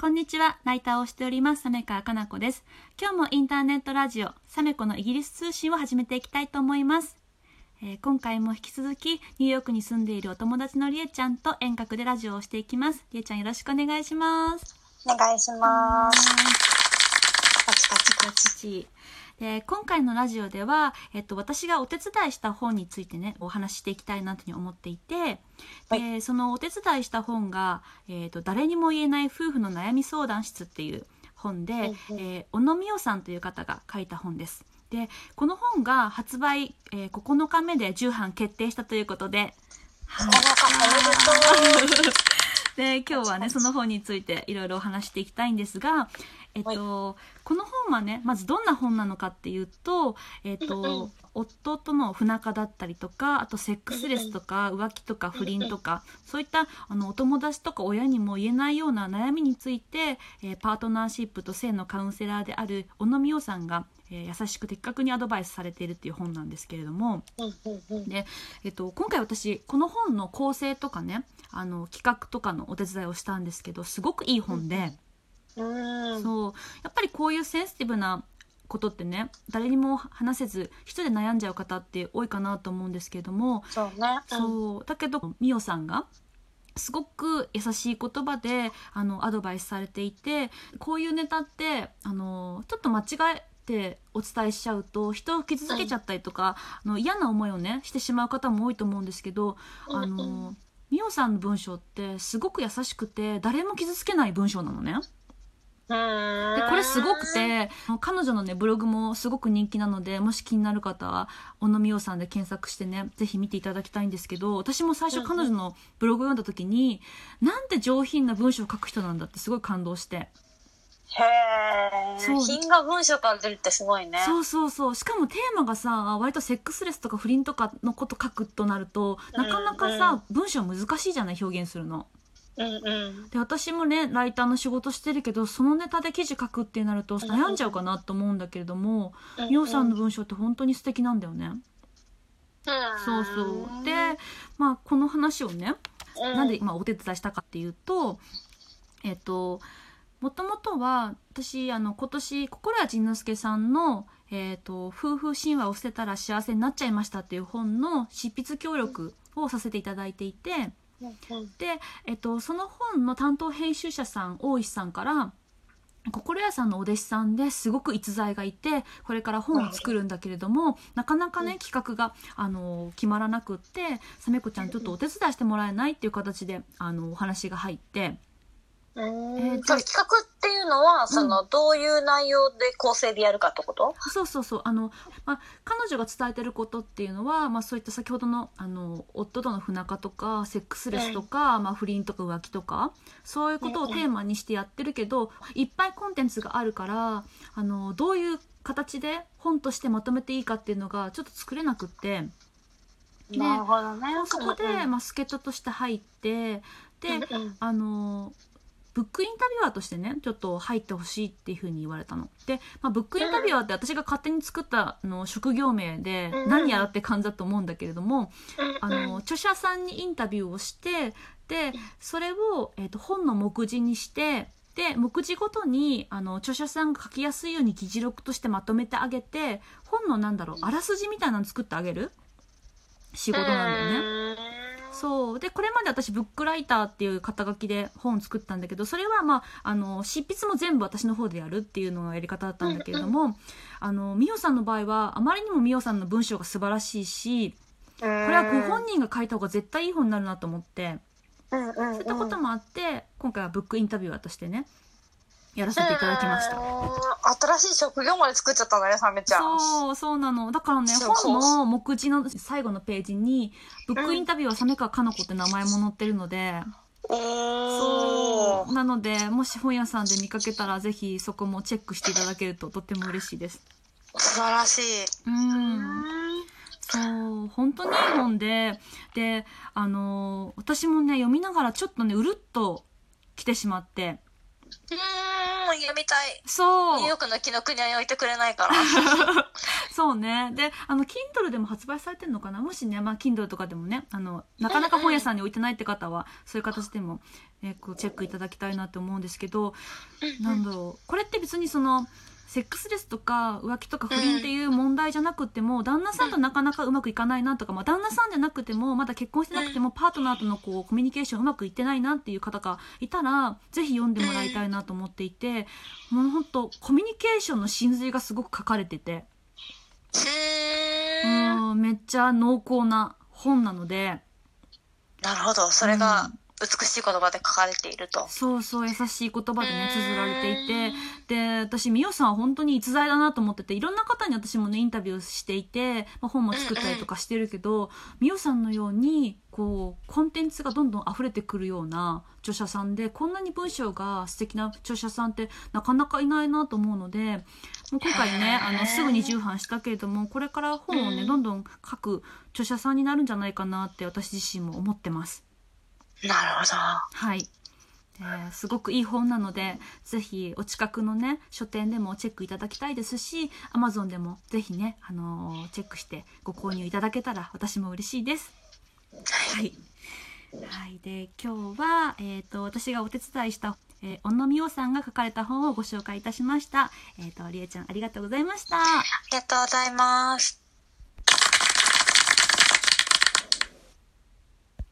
こんにちは、ライターをしております、サメカかな子です。今日もインターネットラジオ、サメコのイギリス通信を始めていきたいと思います。えー今回も引き続き、ニューヨークに住んでいるお友達のりえちゃんと遠隔でラジオをしていきます。りえちゃんよろしくお願いします。お願いします。パチパチパチ。父で今回のラジオでは、えっと、私がお手伝いした本についてねお話ししていきたいなというふうに思っていて、でそのお手伝いした本が、えっと「誰にも言えない夫婦の悩み相談室」っていう本で、うんうんえー小野美代さんという方が書いた本です。でこの本が発売、えー9日目で重版決定したということで。で今日はねその本についていろいろお話していきたいんですが、えっとこの本はねまずどんな本なのかっていうと、えっとん夫との不仲だったりとかあとセックスレスとか浮気とか不倫とかそういったあのお友達とか親にも言えないような悩みについて、えーパートナーシップと性のカウンセラーである小野美代さんが、えー優しく的確にアドバイスされているっていう本なんですけれども。で、えっと、今回私この本の構成とかねあの企画とかのお手伝いをしたんですけどすごくいい本で、うん。そう。やっぱりこういうセンシティブなことってね誰にも話せず一人で悩んじゃう方って多いかなと思うんですけれども、そうね。うん。そう。だけどみおさんがすごく優しい言葉であのアドバイスされていてこういうネタってあのちょっと間違えてお伝えしちゃうと人を傷つけちゃったりとか、あの嫌な思いをねしてしまう方も多いと思うんですけど、あうん。うのみおさんの文章ってすごく優しくて誰も傷つけない文章なのね。うん。でこれすごくて彼女のねブログもすごく人気なのでもし気になる方は小野美代さんで検索してねぜひ見ていただきたいんですけど私も最初彼女のブログを読んだ時になんて上品な文章を書く人なんだってすごい感動してへえ。品が文章から出るってすごいね。そうそうそうしかもテーマがさ割とセックスレスとか不倫とかのこと書くとなるとなかなかさ文章難しいじゃない表現するの。うんうん。で私もねライターの仕事してるけどそのネタで記事書くってなると悩んじゃうかなと思うんだけれどもうんみおさんの文章って本当に素敵なんだよね。うんそうそう。で、まあ、この話をね、うんなんで今お手伝いしたかっていうと、えっと、もともとは、私、あの、今年、心谷仁之助さんの、えっと、夫婦神話を捨てたら幸せになっちゃいましたっていう本の執筆協力をさせていただいていて、うんうんで、えっと、その本の担当編集者さん大石さんから心屋さんのお弟子さんですごく逸材がいてこれから本を作るんだけれどもなかなかね企画があの決まらなくって「さめこちゃんちょっとお手伝いしてもらえない?」っていう形であのお話が入ってうんえー企画っていうのは、その、どういう内容で構成でやるかってこと？そうそうそう。あの、まあ、彼女が伝えてることっていうのは、まあ、そういった先ほどのあの夫との不仲とかセックスレスとか、まあ、不倫とか浮気とかそういうことをテーマにしてやってるけど、いっぱいコンテンツがあるからあのどういう形で本としてまとめていいかっていうのがちょっと作れなくって。ねなるほどね。そこで、うん。まあ、助っ人として入ってで、うんうん。あのブックインタビュアーとしてねちょっと入ってほしいっていうふうに言われたの。で、まあ、ブックインタビュアーって私が勝手に作ったあの職業名でうん何やらって感じだと思うんだけれども、あうんの著者さんにインタビューをしてでそれを、えー、と本の目次にしてで目次ごとにあの著者さんが書きやすいように議事録としてまとめてあげて本のなんだろうあらすじみたいなの作ってあげる？仕事なんだよね。ね。そう。でこれまで私ブックライターっていう肩書きで本作ったんだけどそれはまああの執筆も全部私の方でやるっていうのがやり方だったんだけれども、あの美穂さんの場合はあまりにも美穂さんの文章が素晴らしいしここれはご本人が書いた方が絶対いい本になるなと思ってうんうんうん、そういったこともあって今回はブックインタビュアーとしてねやらせていただきました。た。新しい職業まで作っちゃったんだね、サメちゃん。そうそうなのだからね本の目次の最後のページに「ブックインタビューは鮫川かな子」って名前も載ってるので。おーそうなのでもし本屋さんで見かけたらぜひそこもチェックしていただけるととても嬉しいです素晴らしい。うんそう本当にいい本でであの私もね読みながらちょっとねうるっと来てしまってうーん、読みたい。そう。ニューヨークの紀ノ国屋に置いてくれないから。そうね。であの Kindle でも発売されてるのかな？もしね、まあ、Kindle とかでもねあのなかなか本屋さんに置いてないって方はそういう形でも、えーこうチェックいただきたいなと思うんですけどなんだろう。これって別にそのセックスレスとか浮気とか不倫っていう問題じゃなくても、旦那さんとなかなかうまくいかないなとか、まあ、旦那さんじゃなくてもまだ結婚してなくてもパートナーとのこうコミュニケーションうまくいってないなっていう方がいたらぜひ読んでもらいたいなと思っていてもう本当コミュニケーションの真髄がすごく書かれててうーん。うんめっちゃ濃厚な本なのでなるほど。それが美しい言葉で書かれていると。そうそう優しい言葉でね綴られていてで私美桜さんは本当に逸材だなと思ってていろんな方に私もねインタビューしていて、まあ、本も作ったりとかしてるけど美桜さんのようにこうコンテンツがどんどん溢れてくるような著者さんでこんなに文章が素敵な著者さんってなかなかいないなと思うのでもう今回ねあのすぐに重版したけれどもこれから本をねどんどん書く著者さんになるんじゃないかなって私自身も思ってます。なるほど。はい。えーすごくいい本なので、ぜひお近くのね、書店でもチェックいただきたいですし、Amazon でもぜひね、あのーチェックしてご購入いただけたら私も嬉しいです。はい。はい。で、今日は、えっ、と、私がお手伝いした、えー、小野美桜さんが書かれた本をご紹介いたしました。えっ、と、りえちゃんありがとうございました。ありがとうございます。